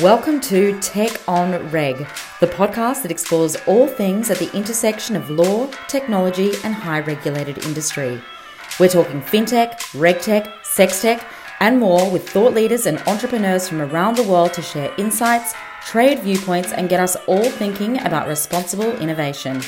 Welcome to Tech on Reg, the podcast that explores all things at the intersection of law, technology, and high regulated industry. We're talking fintech, regtech, sextech, and more with thought leaders and entrepreneurs from around the world to share insights, trade viewpoints, and get us all thinking about responsible innovation.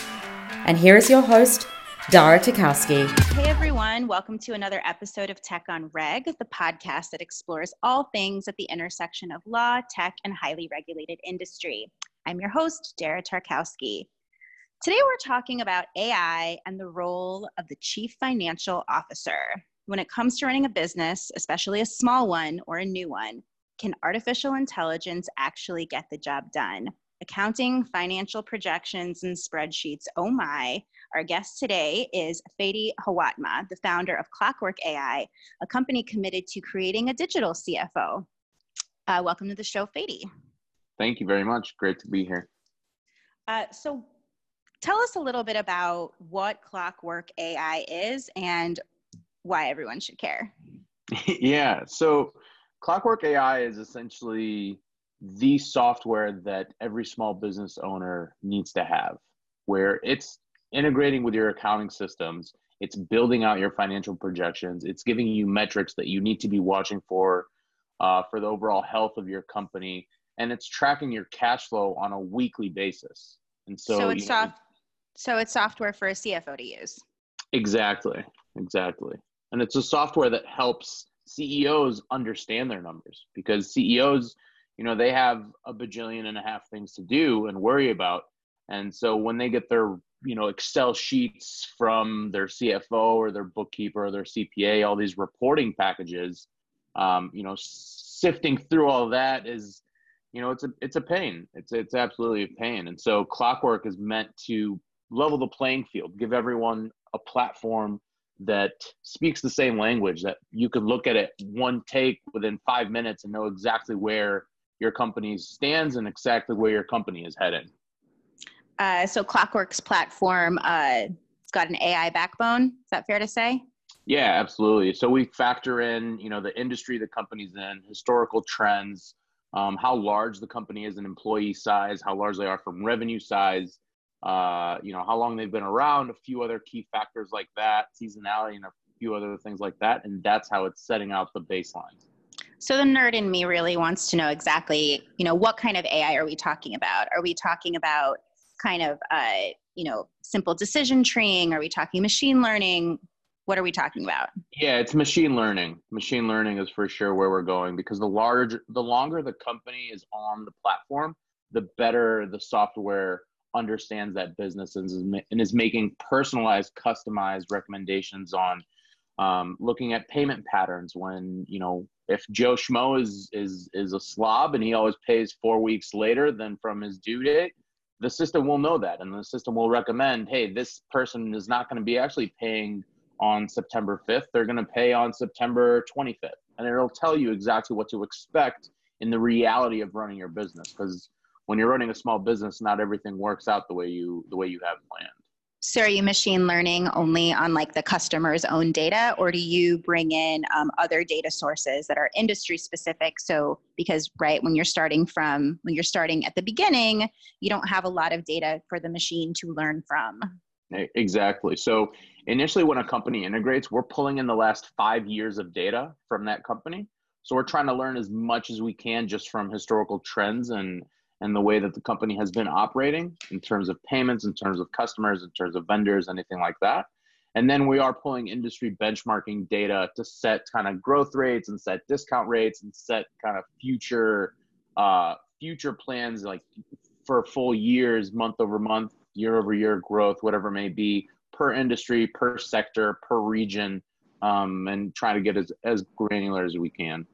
And here is your host, Dara Tarkowski. Hey everyone, welcome to another episode of Tech on Reg, the podcast that explores all things at the intersection of law, tech, and highly regulated industry. I'm your host, Dara Tarkowski. Today we're talking about AI and the role of the chief financial officer. When it comes to running a business, especially a small one or a new one, can artificial intelligence actually get the job done? Accounting, financial projections, and spreadsheets, oh my, our guest today is Fady Hawatmeh, the founder of Clockwork AI, a company committed to creating a digital CFO. Uh, welcome to the show, Fady. Thank you very much. Great to be here. Uh, so, tell us a little bit about what Clockwork AI is and why everyone should care. yeah. So, Clockwork AI is essentially the software that every small business owner needs to have, where it's integrating with your accounting systems it's building out your financial projections it's giving you metrics that you need to be watching for uh, for the overall health of your company and it's tracking your cash flow on a weekly basis. And so, so it's soft so it's software for a cfo to use. Exactly exactly. And it's a software that helps ceos understand their numbers because ceos you know they have a bajillion and a half things to do and worry about. And so when they get their you know excel sheets from their cfo or their bookkeeper or their cpa all these reporting packages um, you know sifting through all that is you know it's a it's a pain. It's it's absolutely a pain. And so clockwork is meant to level the playing field give everyone a platform that speaks the same language that you can look at it one take within five minutes and know exactly where your company stands and exactly where your company is heading uh, so Clockwork's platform, uh, it's got an AI backbone. Is that fair to say? Yeah, absolutely. So we factor in, you know, the industry the company's in, historical trends, um, how large the company is in employee size, how large they are from revenue size, uh, you know, how long they've been around, a few other key factors like that, seasonality, and a few other things like that, and that's how it's setting out the baseline. So the nerd in me really wants to know exactly, you know, what kind of AI are we talking about? Are we talking about kind of uh, you know simple decision treeing? Are we talking machine learning? What are we talking about? Yeah, it's machine learning. Machine learning is for sure where we're going because the large, the longer the company is on the platform, the better the software understands that business and is, and is making personalized, customized recommendations on um, looking at payment patterns. When you know if Joe Schmo is is is a slob and he always pays four weeks later than from his due date, the system will know that. And the system will recommend hey this person is not going to be actually paying on september 5th they're going to pay on september 25th and it'll tell you exactly what to expect in the reality of running your business because when you're running a small business not everything works out the way you the way you have planned so are you machine learning only on like the customer's own data or do you bring in um, other data sources that are industry specific? So because right when you're starting from when you're starting at the beginning, you don't have a lot of data for the machine to learn from. Exactly. So initially when a company integrates, we're pulling in the last five years of data from that company. So we're trying to learn as much as we can just from historical trends and and the way that the company has been operating in terms of payments, in terms of customers, in terms of vendors, anything like that. And then we are pulling industry benchmarking data to set kind of growth rates and set discount rates and set kind of future uh, future plans like for full years, month over month, year over year growth, whatever it may be, per industry, per sector, per region, um, and try to get as, as granular as we can.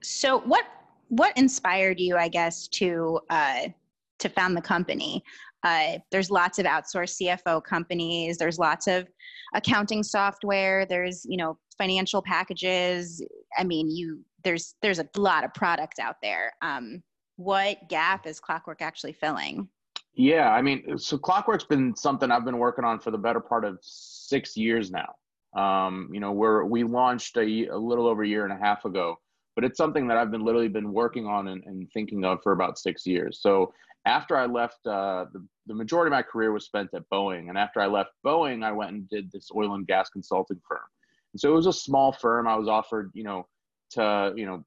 So, what what inspired you, I guess, to uh, to found the company? Uh, there's lots of outsourced CFO companies. There's lots of accounting software. There's you know financial packages. I mean, you there's there's a lot of product out there. Um, what gap is Clockwork actually filling? Yeah, I mean, so Clockwork's been something I've been working on for the better part of six years now. Um, you know, we're we launched a, a, little over a year and a half ago, but it's something that I've been literally been working on and, and thinking of for about six years. So after I left, uh, the, the majority of my career was spent at Boeing, and after I left Boeing, I went and did this oil and gas consulting firm. And so it was a small firm. I was offered, you know, to you know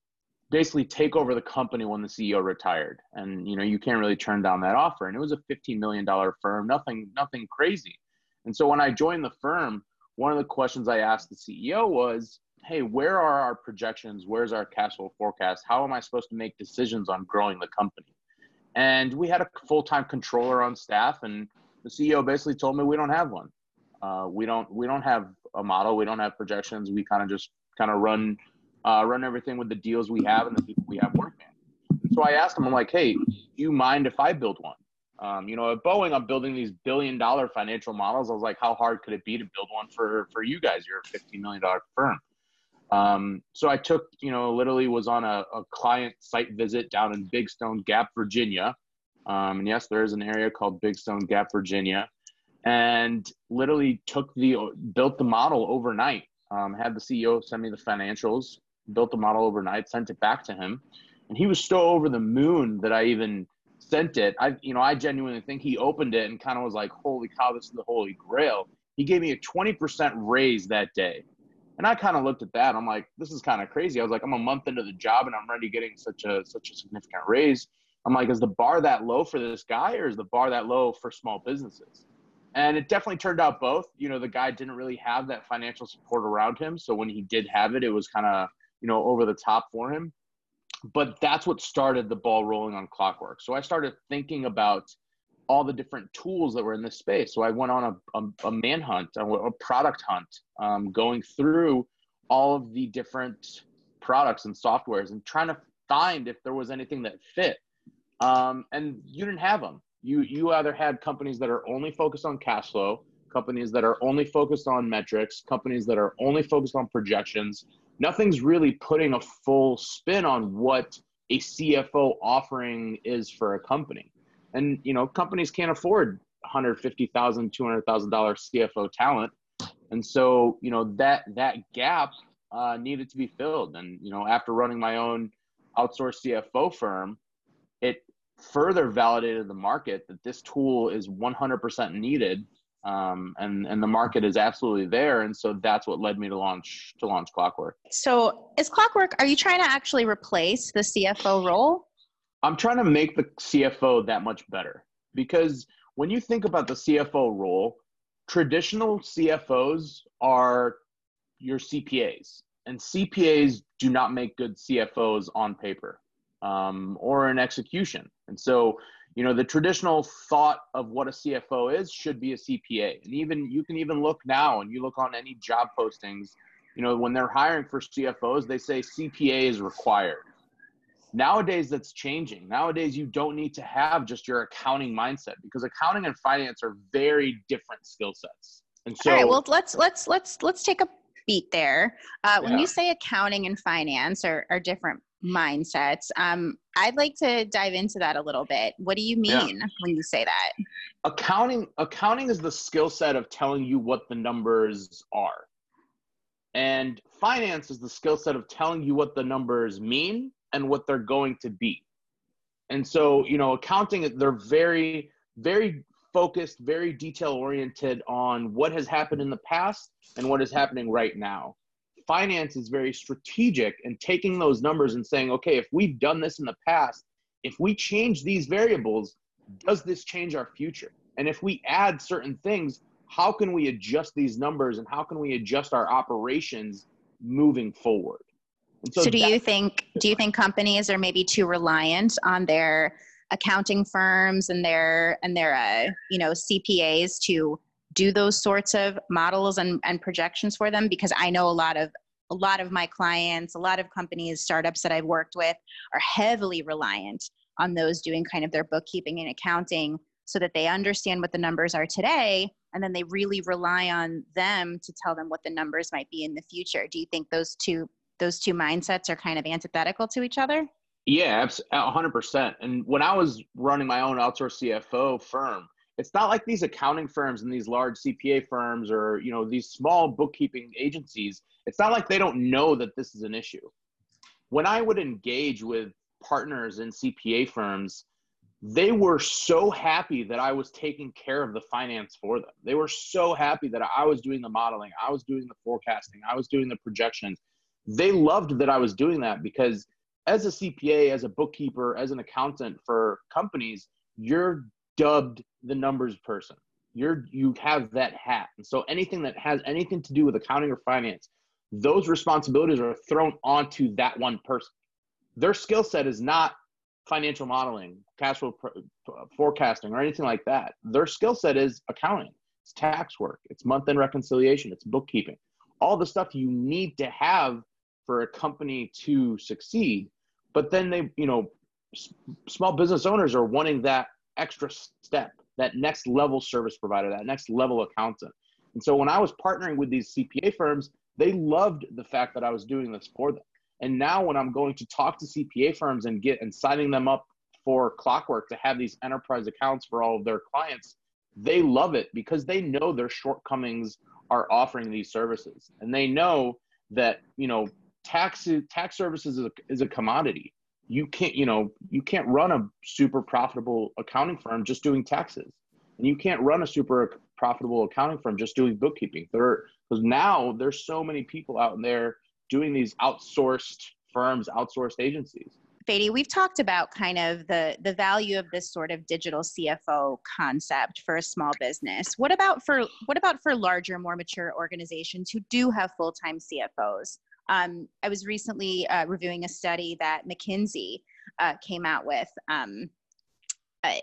basically take over the company when the CEO retired. And you know, you can't really turn down that offer. And it was a $15 million firm, nothing, nothing crazy. And so when I joined the firm, one of the questions I asked the CEO was, Hey, where are our projections? Where's our cash flow forecast? How am I supposed to make decisions on growing the company? And we had a full-time controller on staff, and the CEO basically told me we don't have one. Uh, we don't we don't have a model. We don't have projections. We kind of just kind of run uh, run everything with the deals we have and the people we have working. So I asked him, I'm like, hey, do you mind if I build one? Um, you know, at Boeing, I'm building these billion dollar financial models. I was like, how hard could it be to build one for, for you guys? You're a $15 million firm. Um, so I took, you know, literally was on a, a, client site visit down in Big Stone Gap, Virginia. Um, and yes, there is an area called Big Stone Gap, Virginia. And literally took the, built the model overnight. Um, had the CEO send me the financials, built the model overnight, sent it back to him, and he was so over the moon that I even sent it. I, you know, I genuinely think he opened it and kind of was like, "Holy cow, this is the holy grail." He gave me a 20% raise that day. And I kind of looked at that. I'm like, this is kind of crazy. I was like, I'm a month into the job and I'm already getting such a such a significant raise. I'm like, is the bar that low for this guy or is the bar that low for small businesses? And it definitely turned out both. You know, the guy didn't really have that financial support around him. So when he did have it, it was kind of you know, over the top for him. But that's what started the ball rolling on Clockwork. So I started thinking about all the different tools that were in this space. So I went on a, a, a manhunt, a, a product hunt, um, going through all of the different products and softwares and trying to find if there was anything that fit. Um, and you didn't have them. You you either had companies that are only focused on cash flow, companies that are only focused on metrics, companies that are only focused on projections, nothing's really putting a full spin on what a CFO offering is for a company. And you know, companies can't afford 150,000, 200,000 dollar CFO talent. And so, you know, that that gap uh, needed to be filled. And you know, after running my own outsourced CFO firm, it further validated the market that this tool is 100% needed um, and and the market is absolutely there and so that's what led me to launch to launch clockwork so is clockwork are you trying to actually replace the cfo role i'm trying to make the cfo that much better because when you think about the cfo role traditional cfos are your cpas and cpas do not make good cfos on paper um, or in execution. And so you know the traditional thought of what a cfo is should be a cpa and even you can even look now and you look on any job postings you know when they're hiring for cfos they say cpa is required nowadays that's changing nowadays you don't need to have just your accounting mindset because accounting and finance are very different skill sets and so all right well let's let's let's let's take a beat there uh, when yeah. you say accounting and finance are, are different mindsets. Um, I'd like to dive into that a little bit. What do you mean yeah. when you say that? Accounting accounting is the skill set of telling you what the numbers are. And finance is the skill set of telling you what the numbers mean and what they're going to be. And so, you know, accounting they're very very focused, very detail oriented on what has happened in the past and what is happening right now finance is very strategic and taking those numbers and saying, okay, if we've done this in the past, if we change these variables, does this change our future? And if we add certain things, how can we adjust these numbers and how can we adjust our operations moving forward? So, so, do you think do you think companies are maybe too reliant on their accounting firms and their and their uh, you know CPAs to do those sorts of models and, and projections for them? Because i know a lot of a lot of my clients a lot of companies startups that i've worked with are heavily reliant on those doing kind of their bookkeeping and accounting so that they understand what the numbers are today and then they really rely on them to tell them what the numbers might be in the future. Do you think those two those two mindsets are kind of antithetical to each other yeah 100% and when i was running my own outsourced cfo firm it's not like these accounting firms and these large cpa firms or you know these small bookkeeping agencies it's not like they don't know that this is an issue when i would engage with partners in cpa firms they were so happy that I was taking care of the finance for them. They were so happy that I was doing the modeling, I was doing the forecasting, I was doing the projections. They loved that I was doing that because as a CPA, as a bookkeeper, as an accountant for companies, you're dubbed the numbers person. You're you have that hat. And so anything that has anything to do with accounting or finance, those responsibilities are thrown onto that one person. Their skill set is not financial modeling, cash flow forecasting, or anything like that. Their skill set is accounting, it's tax work, it's month end reconciliation, it's bookkeeping, all the stuff you need to have for a company to succeed. But then they, you know, s- small business owners are wanting that extra step, that next level service provider, that next level accountant. And so when I was partnering with these CPA firms, they loved the fact that I was doing this for them. And now when I'm going to talk to CPA firms and get and signing them up for Clockwork to have these enterprise accounts for all of their clients, they love it because they know their shortcomings are offering these services. And they know that, you know, tax tax services is a, is a commodity. You can't, you know, you can't run a super profitable accounting firm just doing taxes. And you can't run a super profitable accounting firm just doing bookkeeping. There because now there's so many people out there doing these outsourced firms, outsourced agencies. Fady, we've talked about kind of the the value of this sort of digital CFO concept for a small business. What about for what about for larger, more mature organizations who do have full time CFOs? Um, I was recently uh, reviewing a study that McKinsey uh, came out with um, uh,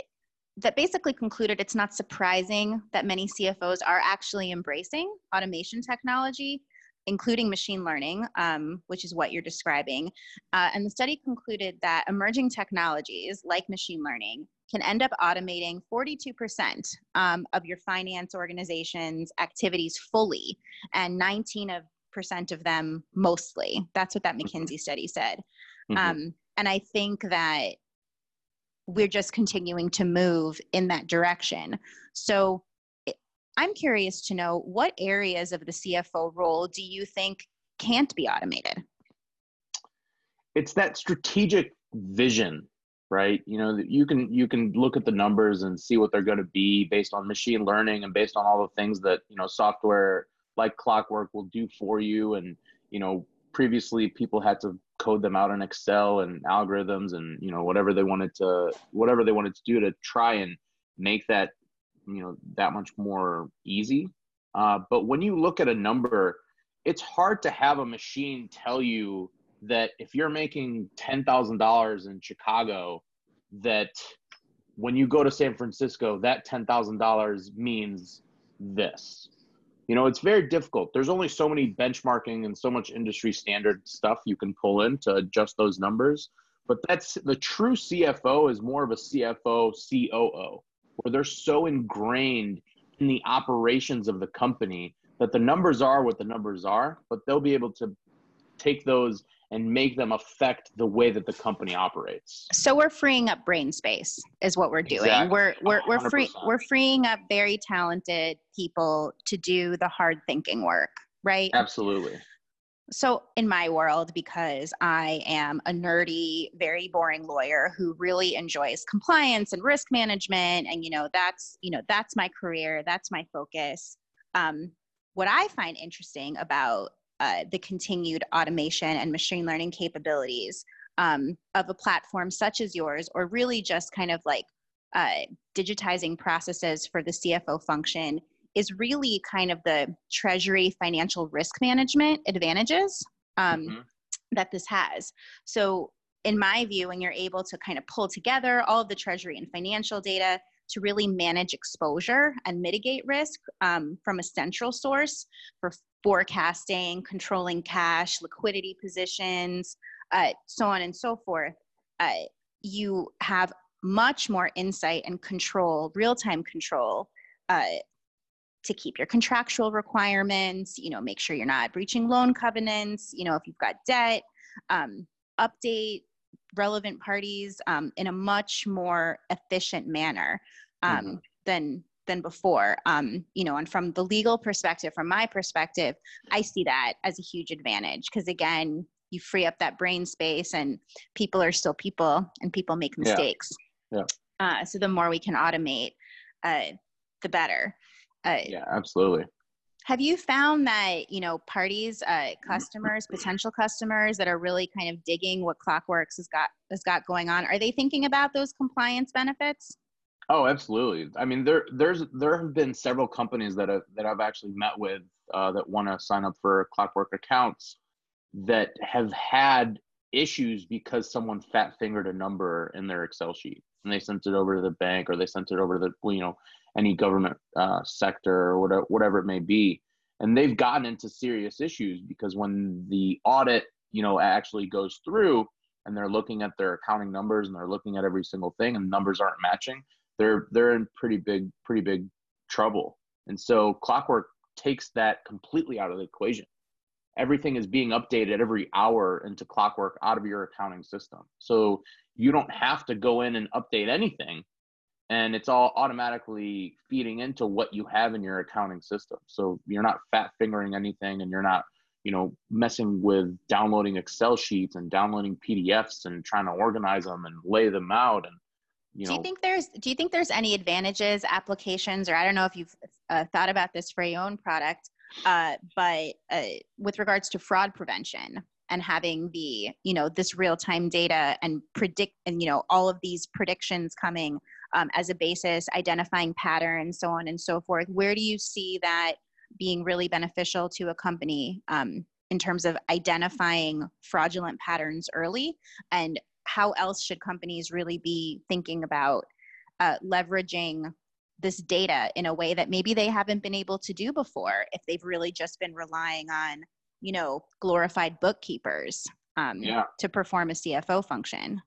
that basically concluded it's not surprising that many CFOs are actually embracing automation technology including machine learning, um, which is what you're describing. Uh, and the study concluded that emerging technologies like machine learning can end up automating 42% um, of your finance organization's activities fully and 19 of percent of them mostly. That's what that. McKinsey study said. Mm-hmm. Um, and I think that we're just continuing to move in that direction. So I'm curious to know what areas of the CFO role do you think can't be automated? It's that strategic vision, right? You know, you can you can look at the numbers and see what they're going to be based on machine learning and based on all the things that, you know, software like Clockwork will do for you and, you know, previously people had to code them out in Excel and algorithms and, you know, whatever they wanted to whatever they wanted to do to try and make that you know that much more easy. Uh, but when you look at a number, it's hard to have a machine tell you that if you're making ten thousand dollars in Chicago, that when you go to San Francisco, that ten thousand dollars means this. You know, it's very difficult. There's only so many benchmarking and so much industry standard stuff you can pull in to adjust those numbers. But that's the true CFO is more of a CFO COO where they're so ingrained in the operations of the company that the numbers are what the numbers are, but they'll be able to take those and make them affect the way that the company operates. So we're freeing up brain space is what we're doing. Exactly. We're we're we're free we're freeing up very talented people to do the hard thinking work, right? Absolutely so in my world because i am a nerdy very boring lawyer who really enjoys compliance and risk management and you know that's you know that's my career that's my focus um, what i find interesting about uh, the continued automation and machine learning capabilities um, of a platform such as yours or really just kind of like uh, digitizing processes for the cfo function is really kind of the treasury financial risk management advantages um, mm-hmm. that this has. So, in my view, when you're able to kind of pull together all of the treasury and financial data to really manage exposure and mitigate risk um, from a central source for forecasting, controlling cash, liquidity positions, uh, so on and so forth, uh, you have much more insight and control, real time control uh, to keep your contractual requirements, you know, make sure you're not breaching loan covenants, you know, if you've got debt, um, update relevant parties um, in a much more efficient manner um, mm-hmm. than than before. Um, you know, and from the legal perspective, from my perspective, I see that as a huge advantage because again, you free up that brain space and people are still people and people make mistakes. Yeah. yeah. Uh, so the more we can automate, uh, the better. Uh, yeah, absolutely. Have you found that you know parties, uh, customers, potential customers that are really kind of digging what Clockworks has got has got going on? Are they thinking about those compliance benefits? Oh, absolutely. I mean, there there's there have been several companies that have, that I've actually met with uh, that want to sign up for Clockwork accounts that have had issues because someone fat fingered a number in their Excel sheet and they sent it over to the bank or they sent it over to the you know any government uh, sector or whatever, whatever it may be and they've gotten into serious issues because when the audit you know actually goes through and they're looking at their accounting numbers and they're looking at every single thing and numbers aren't matching they're they're in pretty big pretty big trouble. And so clockwork takes that completely out of the equation. Everything is being updated every hour into clockwork out of your accounting system. So you don't have to go in and update anything and it's all automatically feeding into what you have in your accounting system. So you're not fat fingering anything and you're not you know messing with downloading excel sheets and downloading pdfs and trying to organize them and lay them out and you know, do you think there's do you think there's any advantages applications or i don't know if you've uh, thought about this for your own product uh, but uh, with regards to fraud prevention and having the you know this real time data and predict and you know all of these predictions coming um, as a basis identifying patterns so on and so forth where do you see that being really beneficial to a company um, in terms of identifying fraudulent patterns early and how else should companies really be thinking about uh, leveraging this data in a way that maybe they haven't been able to do before if they've really just been relying on you know glorified bookkeepers um, yeah. to perform a cfo function?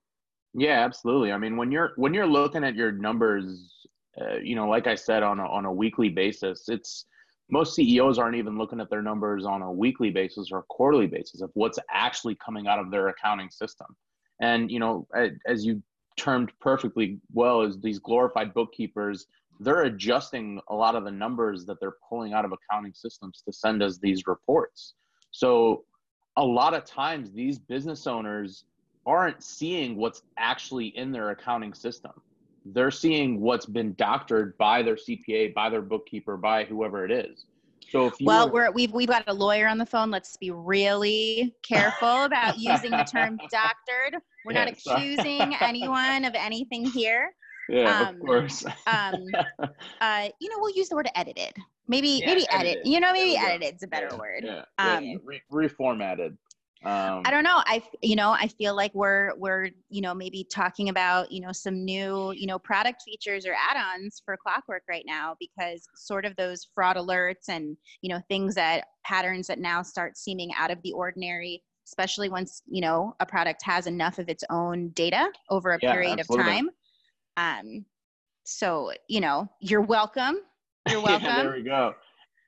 Yeah absolutely. I mean when you're when you're looking at your numbers uh, you know like i said on a, on a weekly basis it's most ceos aren't even looking at their numbers on a weekly basis or a quarterly basis of what's actually coming out of their accounting system and you know as you termed perfectly well is these glorified bookkeepers they're adjusting a lot of the numbers that they're pulling out of accounting systems to send us these reports so a lot of times these business owners aren't seeing what's actually in their accounting system. They're seeing what's been doctored by their CPA, by their bookkeeper, by whoever it is. So if well, we're, we've we've got a lawyer on the phone. Let's be really careful about using the term doctored. We're yeah, not accusing anyone of anything here. Yeah, um, of course. um, uh, you know, we'll use the word edited. Maybe, yeah, maybe edited. edit. You know, maybe edited is a better word. Yeah, um, Re- reformatted. Um, I don't know. I, you know, I feel like we're, we're, you know, maybe talking about, you know, some new, you know, product features or add-ons for Clockwork right now because sort of those fraud alerts and, you know, things that patterns that now start seeming out of the ordinary, especially once, you know, a product has enough of its own data over a yeah, period absolutely. of time. Um, so, you know, you're welcome. You're welcome. yeah, there we go.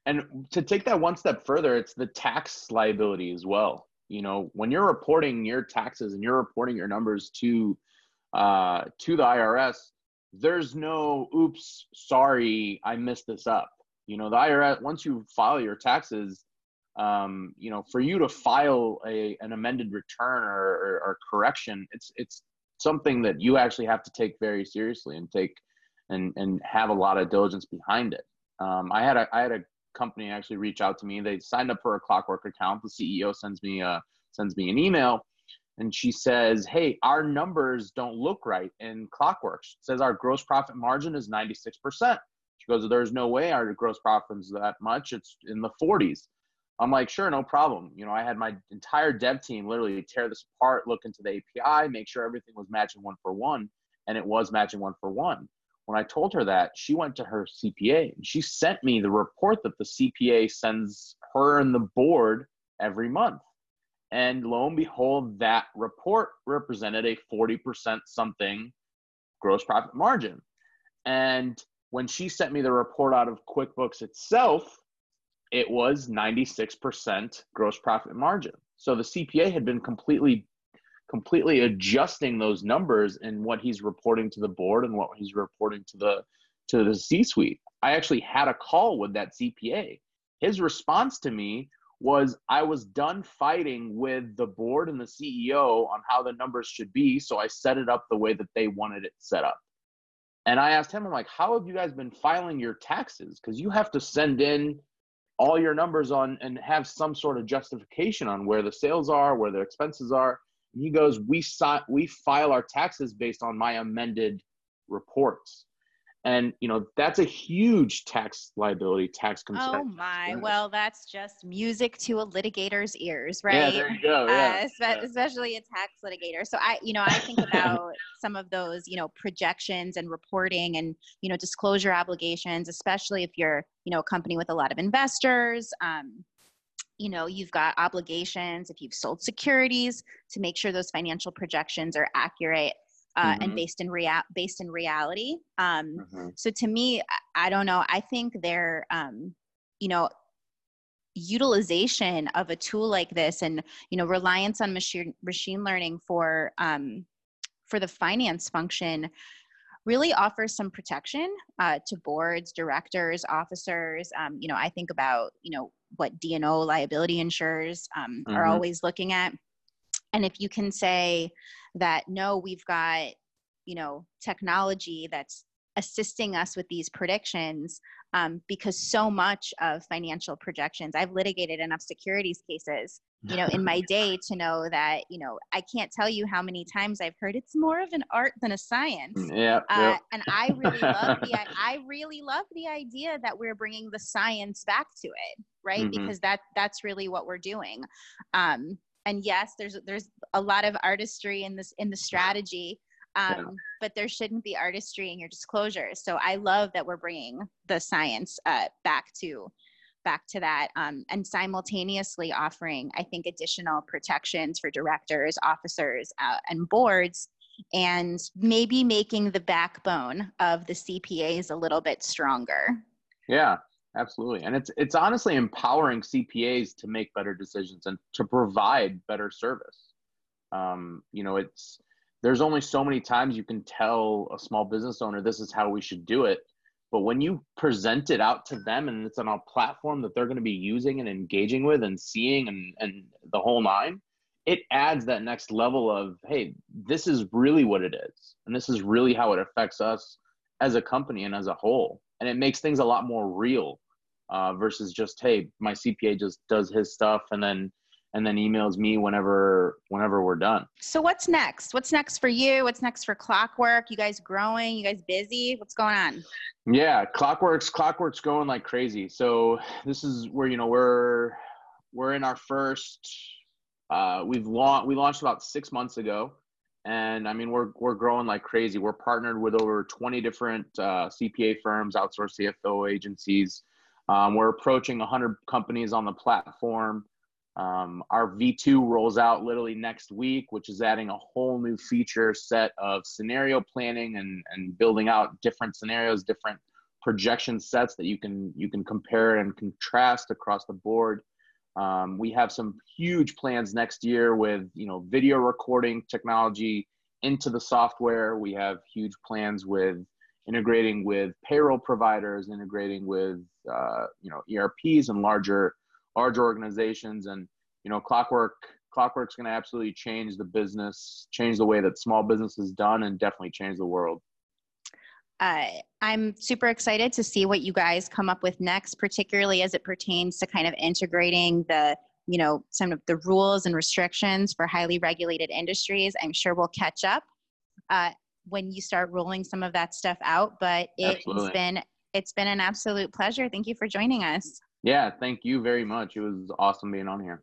And to take that one step further, it's the tax liability as well. You know, when you're reporting your taxes and you're reporting your numbers to uh, to the IRS, there's no oops, sorry, I messed this up. You know, the IRS once you file your taxes, um, you know, for you to file a an amended return or, or, or correction, it's it's something that you actually have to take very seriously and take and and have a lot of diligence behind it. Um, I had a I had a company actually reach out to me. They signed up for a Clockwork account. The CEO sends me a sends me an email, and she says, "Hey, our numbers don't look right in Clockworks. It says our gross profit margin is 96 percent." She goes, "There's no way our gross profit is that much. It's in the 40s." I'm like, sure, no problem. You know, I had my entire dev team literally tear this apart, look into the API, make sure everything was matching one for one, and it was matching one for one. When I told her that, she went to her CPA and she sent me the report that the CPA sends her and the board every month. And lo and behold, that report represented a 40% something gross profit margin. And when she sent me the report out of QuickBooks itself, it was 96% gross profit margin. So the CPA had been completely completely adjusting those numbers and what he's reporting to the board and what he's reporting to the to the C-suite. I actually had a call with that CPA. His response to me was I was done fighting with the board and the CEO on how the numbers should be. So I set it up the way that they wanted it set up. And I asked him, I'm like, how have you guys been filing your taxes? Because you have to send in all your numbers on and have some sort of justification on where the sales are, where the expenses are. He goes, we, we file our taxes based on my amended reports. And you know that's a huge tax liability tax concern oh my. Well that's just music to a litigator's ears right yeah there you go. Yeah. Uh, especially a tax litigator. So i you know i think about some of those you know projections and reporting and you know disclosure obligations especially if you're you know a company with a lot of investors um, you know you've got obligations if you've sold securities to make sure those financial projections are accurate uh, mm-hmm. and based in real based in reality. Um, mm-hmm. So to me, I, don't know. I think they're, um, you know, utilization of a tool like this, and you know, reliance on machine machine learning for um, for the finance function really offers some protection uh, to boards, directors, officers. Um, you know, I think about you know what D&O liability insurers um, mm-hmm. are always looking at, and if you can say that no we've got you know technology that's assisting us with these predictions um, because so much of financial projections i've litigated enough securities cases you know in my day to know that you know i can't tell you how many times i've heard it's more of an art than a science mm, yeah, uh, and i really love the i really love the idea that we're bringing the science back to it right mm-hmm. because that that's really what we're doing um, and yes there's there's a lot of artistry in this in the strategy um, yeah. but there shouldn't be artistry in your disclosures so i love that we're bringing the science uh, back to back to that um, and simultaneously offering i think additional protections for directors officers uh, and boards and maybe making the backbone of the cpas a little bit stronger yeah Absolutely. And it's it's honestly empowering CPAs to make better decisions and to provide better service. Um, you know, it's there's only so many times you can tell a small business owner this is how we should do it. But when you present it out to them and it's on a platform that they're going to be using and engaging with and seeing and, and the whole nine, it adds that next level of, hey, this is really what it is. And this is really how it affects us as a company and as a whole. And it makes things a lot more real uh, versus just hey my cpa just does his stuff and then and then emails me whenever whenever we're done. So what's next? What's next for you? What's next for clockwork? You guys growing? You guys busy? What's going on? Yeah clockworks clockworks going like crazy. So this is where you know we're we're in our first uh, we've launched we launched about six months ago. And i mean we're we're growing like crazy. We're partnered with over 20 different uh, cpa firms outsourced cfo agencies. Um, we're approaching 100 companies on the platform. Um, our V2 rolls out literally next week, which is adding a whole new feature set of scenario planning and, and building out different scenarios, different projection sets that you can you can compare and contrast across the board. Um, we have some huge plans next year with you know video recording technology into the software. We have huge plans with integrating with payroll providers, integrating with uh, you know ERPs and larger larger organizations, and you know Clockwork Clockwork's going to absolutely change the business, change the way that small business is done, and definitely change the world. Uh, I'm super excited to see what you guys come up with next, particularly as it pertains to kind of integrating the you know some of the rules and restrictions for highly regulated industries. I'm sure we'll catch up. Uh, when you start rolling some of that stuff out. But it's Absolutely. been it's been an absolute pleasure. Thank you for joining us. Yeah, thank you very much. It was awesome being on here.